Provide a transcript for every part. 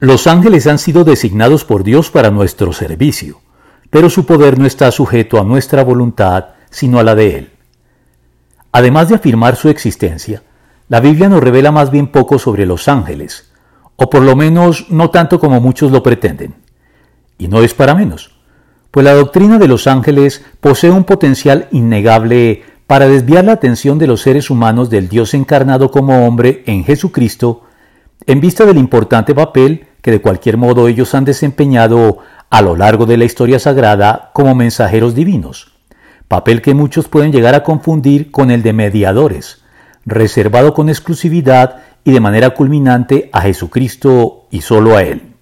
Los ángeles han sido designados por Dios para nuestro servicio, pero su poder no está sujeto a nuestra voluntad, sino a la de Él. Además de afirmar su existencia, la Biblia nos revela más bien poco sobre los ángeles, o por lo menos no tanto como muchos lo pretenden. Y no es para menos, pues la doctrina de los ángeles posee un potencial innegable para desviar la atención de los seres humanos del Dios encarnado como hombre en Jesucristo, en vista del importante papel que de cualquier modo ellos han desempeñado a lo largo de la historia sagrada como mensajeros divinos, papel que muchos pueden llegar a confundir con el de mediadores, reservado con exclusividad y de manera culminante a Jesucristo y solo a Él.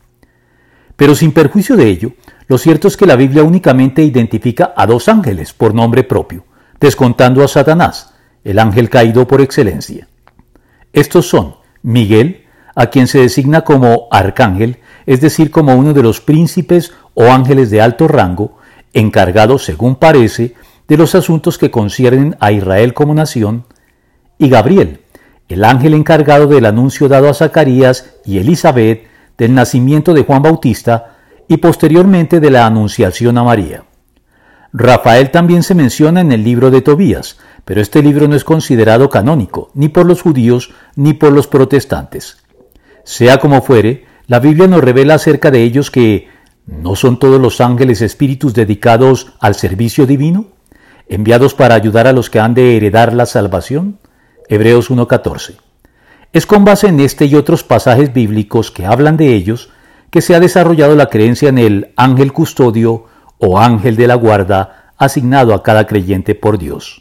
Pero sin perjuicio de ello, lo cierto es que la Biblia únicamente identifica a dos ángeles por nombre propio, descontando a Satanás, el ángel caído por excelencia. Estos son Miguel, a quien se designa como arcángel, es decir, como uno de los príncipes o ángeles de alto rango, encargado, según parece, de los asuntos que conciernen a Israel como nación, y Gabriel, el ángel encargado del anuncio dado a Zacarías y Elizabeth del nacimiento de Juan Bautista y posteriormente de la anunciación a María. Rafael también se menciona en el libro de Tobías, pero este libro no es considerado canónico, ni por los judíos ni por los protestantes. Sea como fuere, la Biblia nos revela acerca de ellos que ¿no son todos los ángeles espíritus dedicados al servicio divino? ¿Enviados para ayudar a los que han de heredar la salvación? Hebreos 1.14. Es con base en este y otros pasajes bíblicos que hablan de ellos que se ha desarrollado la creencia en el ángel custodio o ángel de la guarda asignado a cada creyente por Dios.